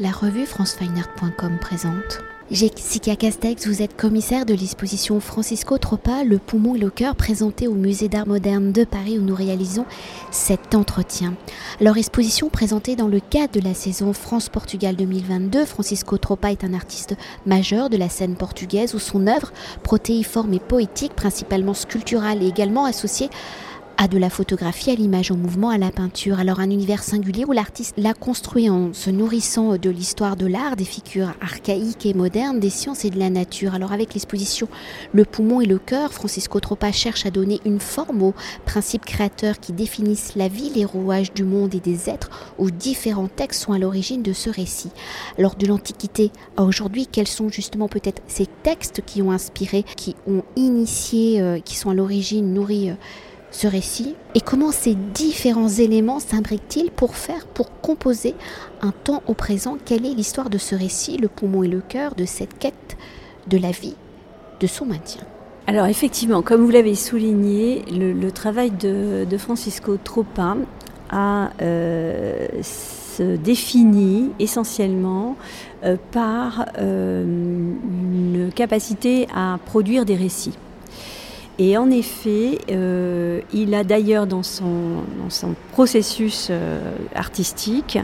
La revue francefineart.com présente. Jessica Castex, vous êtes commissaire de l'exposition Francisco Tropa, le poumon et le cœur, présenté au musée d'art moderne de Paris où nous réalisons cet entretien. Alors, exposition présentée dans le cadre de la saison France-Portugal 2022. Francisco Tropa est un artiste majeur de la scène portugaise où son œuvre, protéiforme et poétique, principalement sculpturale et également associée à de la photographie, à l'image en mouvement, à la peinture. Alors un univers singulier où l'artiste l'a construit en se nourrissant de l'histoire de l'art, des figures archaïques et modernes, des sciences et de la nature. Alors avec l'exposition Le poumon et le cœur, Francisco Tropa cherche à donner une forme aux principes créateurs qui définissent la vie, les rouages du monde et des êtres, où différents textes sont à l'origine de ce récit. Alors de l'Antiquité à aujourd'hui, quels sont justement peut-être ces textes qui ont inspiré, qui ont initié, euh, qui sont à l'origine nourris euh, ce récit et comment ces différents éléments s'imbriquent-ils pour faire, pour composer un temps au présent? Quelle est l'histoire de ce récit, le poumon et le cœur, de cette quête de la vie, de son maintien? Alors effectivement, comme vous l'avez souligné, le, travail de, Francisco Tropa a euh, se défini essentiellement euh, par euh, une capacité à produire des récits. Et en effet, euh, il a d'ailleurs dans son, son, processus euh, artistique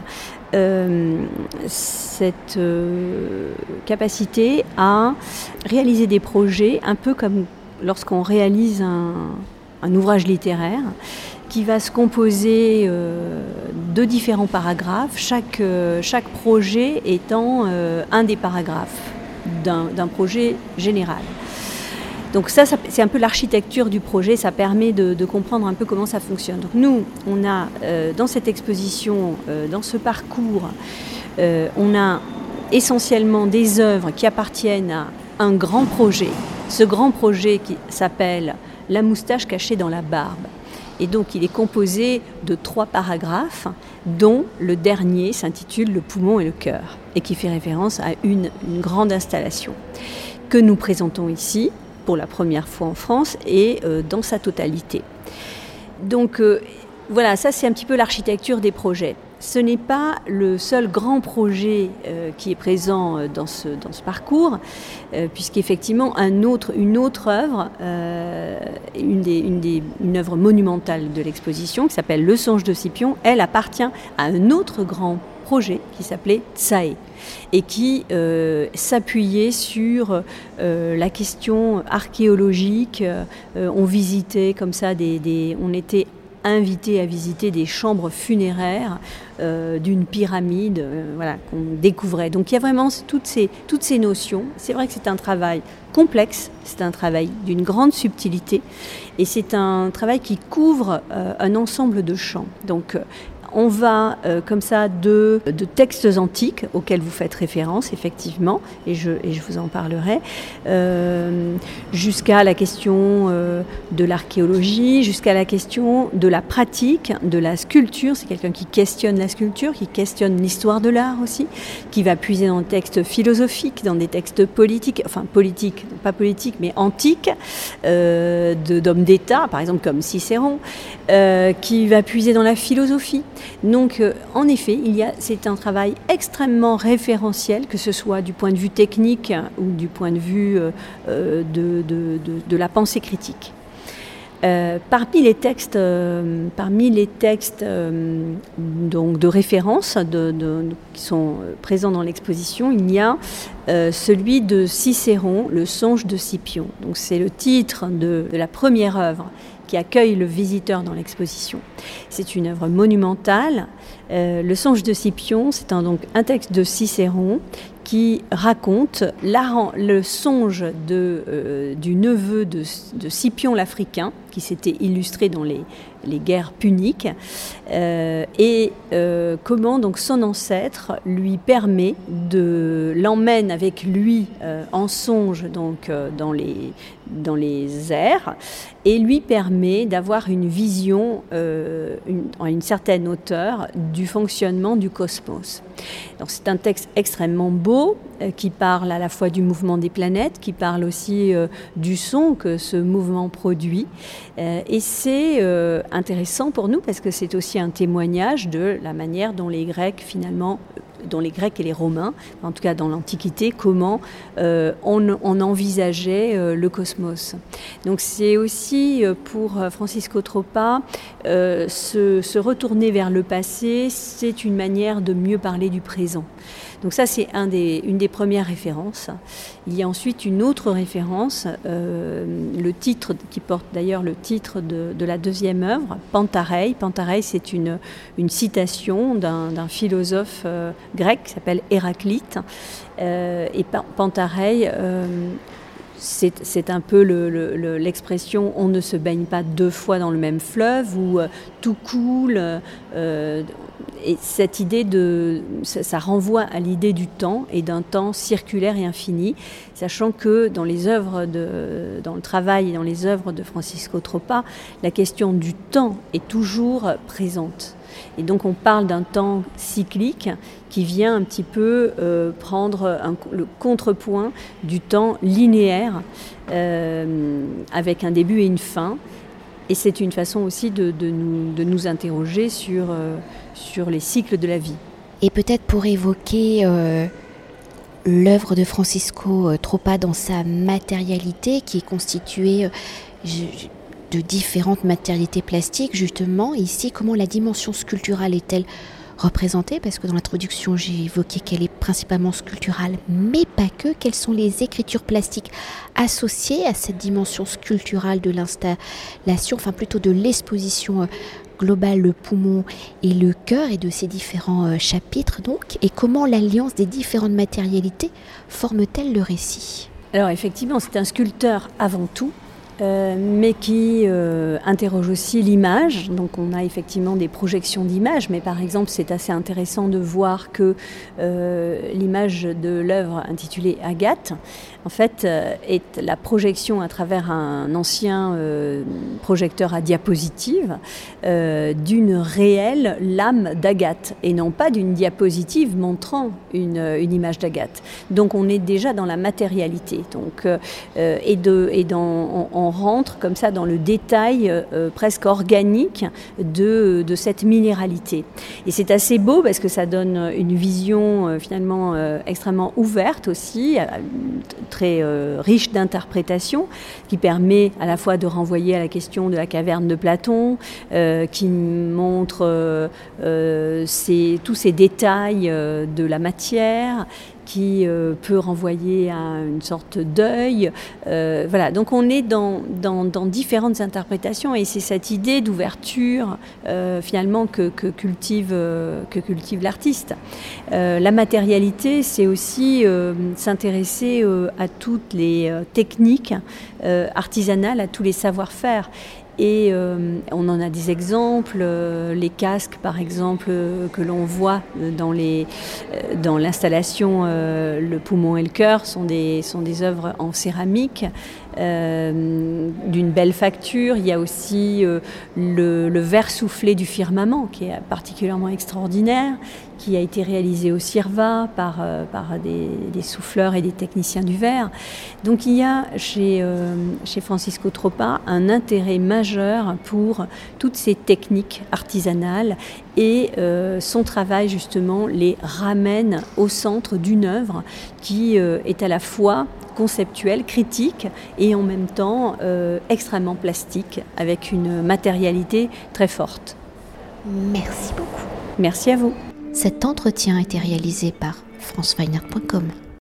euh, cette capacité à réaliser des projets un peu comme lorsqu'on réalise un, un, ouvrage littéraire qui va se composer de différents paragraphes, chaque, chaque projet étant un des paragraphes d'un projet général. Donc ça, c'est un peu l'architecture du projet, ça permet de, comprendre un peu comment ça fonctionne. Donc nous, on a euh, dans cette exposition, euh, dans ce parcours, euh, on a essentiellement des œuvres qui appartiennent à un grand projet. Ce grand projet qui s'appelle La moustache cachée dans la barbe. Et donc il est composé de trois paragraphes, dont le dernier s'intitule Le poumon et le cœur, et qui fait référence à une grande installation que nous présentons ici, pour la première fois en France et euh, dans sa totalité. Donc euh, voilà, ça c'est un petit peu l'architecture des projets. Ce n'est pas le seul grand projet euh, qui est présent dans ce, parcours, puisqu'effectivement une autre œuvre, une, une œuvre monumentale de l'exposition qui s'appelle Le songe de Scipion, elle appartient à un autre grand projet qui s'appelait Tsae et qui euh, s'appuyait sur euh, la question archéologique. Euh, on visitait comme ça des, on était invité à visiter des chambres funéraires d'une pyramide voilà, qu'on découvrait. Donc il y a vraiment toutes ces, toutes ces notions. C'est vrai que c'est un travail complexe, c'est un travail d'une grande subtilité et c'est un travail qui couvre un ensemble de champs. Donc on va euh, comme ça de, textes antiques auxquels vous faites référence, effectivement, et je, vous en parlerai, euh, jusqu'à la question euh, de l'archéologie, jusqu'à la question de la pratique, de la sculpture. C'est quelqu'un qui questionne la sculpture, qui questionne l'histoire de l'art aussi, qui va puiser dans des textes philosophiques, dans des textes politiques, enfin politiques, pas politiques, mais antiques, d'hommes d'État, par exemple comme Cicéron, qui va puiser dans la philosophie. Donc, euh, en effet, c'est un travail extrêmement référentiel, que ce soit du point de vue technique ou du point de vue euh, euh, de, la pensée critique. parmi les textes, parmi les textes donc de référence qui sont présents dans l'exposition, il y a celui de Cicéron, Le songe de Scipion. C'est le titre de, la première œuvre qui accueille le visiteur dans l'exposition. C'est une œuvre monumentale. Euh, le songe de Scipion, c'est un, donc un texte de Cicéron qui raconte le songe euh, du neveu de, Scipion l'Africain, qui s'était illustré dans les, guerres puniques, euh, et comment donc son ancêtre lui permet de l'emmène avec lui en songe donc dans les airs et lui permet d'avoir une vision à une certaine hauteur du fonctionnement du cosmos. Donc c'est un texte extrêmement beau qui parle à la fois du mouvement des planètes, qui parle aussi du son que ce mouvement produit et c'est intéressant pour nous parce que c'est aussi un témoignage de la manière dont les Grecs finalement dans les Grecs et les Romains, en tout cas dans l'Antiquité, comment on, on, envisageait le cosmos. Donc c'est aussi pour Francisco Tropa se retourner vers le passé, c'est une manière de mieux parler du présent. Donc ça, c'est une des premières références. Il y a ensuite une autre référence, euh, le titre qui porte d'ailleurs le titre de, la deuxième œuvre, Pantarei. Pantarei, c'est une, une citation d'un philosophe euh, grec qui s'appelle Héraclite. Euh, et Pantarei c'est un peu l'expression on ne se baigne pas deux fois dans le même fleuve ou tout coule. Et cette idée de, ça, renvoie à l'idée du temps et d'un temps circulaire et infini, sachant que dans les œuvres de, dans le travail et dans les œuvres de Francisco Tropa, la question du temps est toujours présente. Et donc on parle d'un temps cyclique qui vient un petit peu euh, prendre le contrepoint du temps linéaire euh, avec un début et une fin. Et c'est une façon aussi de, nous, de nous, interroger sur, euh, sur les cycles de la vie. Et peut-être pour évoquer euh, l'œuvre de Francisco euh, Tropa dans sa matérialité, qui est constituée de différentes matérialités plastiques, justement, ici, comment la dimension sculpturale est-elle représentée? Parce que dans l'introduction, j'ai évoqué qu'elle est principalement sculpturale, mais pas que. Quelles sont les écritures plastiques associées à cette dimension sculpturale de l'installation, enfin plutôt de l'exposition euh, globale, le poumon et le cœur, et de ces différents euh, chapitres donc, et comment l'alliance des différentes matérialités forme-t-elle le récit? Alors effectivement, c'est un sculpteur avant tout, euh, mais qui euh, interroge aussi l'image. Donc on a effectivement des projections d'images, mais par exemple c'est assez intéressant de voir que euh, l'image de l'œuvre intitulée Agathe, en fait, est la projection à travers un ancien projecteur à diapositive d'une réelle lame d'Agathe, et non pas d'une diapositive montrant une, image d'Agathe. Donc on est déjà dans la matérialité. Donc, et, de, et dans, rentre comme ça dans le détail euh, euh, presque organique de, de, cette minéralité. Et c'est assez beau parce que ça donne une vision euh, finalement extrêmement ouverte aussi, très riche d'interprétation, qui permet à la fois de renvoyer à la question de la caverne de Platon, qui montre tous ces détails de la matière, qui euh, peut renvoyer à une sorte d'œil. Euh, voilà, donc on est dans, dans, différentes interprétations et c'est cette idée d'ouverture euh, finalement que, cultive, que cultive l'artiste. la matérialité, c'est aussi s'intéresser à toutes les techniques artisanales, à tous les savoir-faire. Et euh, on en a des exemples, euh, les casques par exemple que l'on voit dans, euh, l'installation Le poumon et le cœur sont des, sont des œuvres en céramique d'une belle facture. Il y a aussi le, le verre soufflé du firmament qui est particulièrement extraordinaire qui a été réalisé au CIRVA par, euh, par des, souffleurs et des techniciens du verre. Donc il y a chez, euh, chez Francisco Tropa un intérêt majeur pour toutes ces techniques artisanales et euh, son travail justement les ramène au centre d'une œuvre qui est à la fois conceptuelle, critique et en même temps extrêmement plastique avec une matérialité très forte. Merci beaucoup. Merci à vous. Cet entretien a été réalisé par franceweiner.com.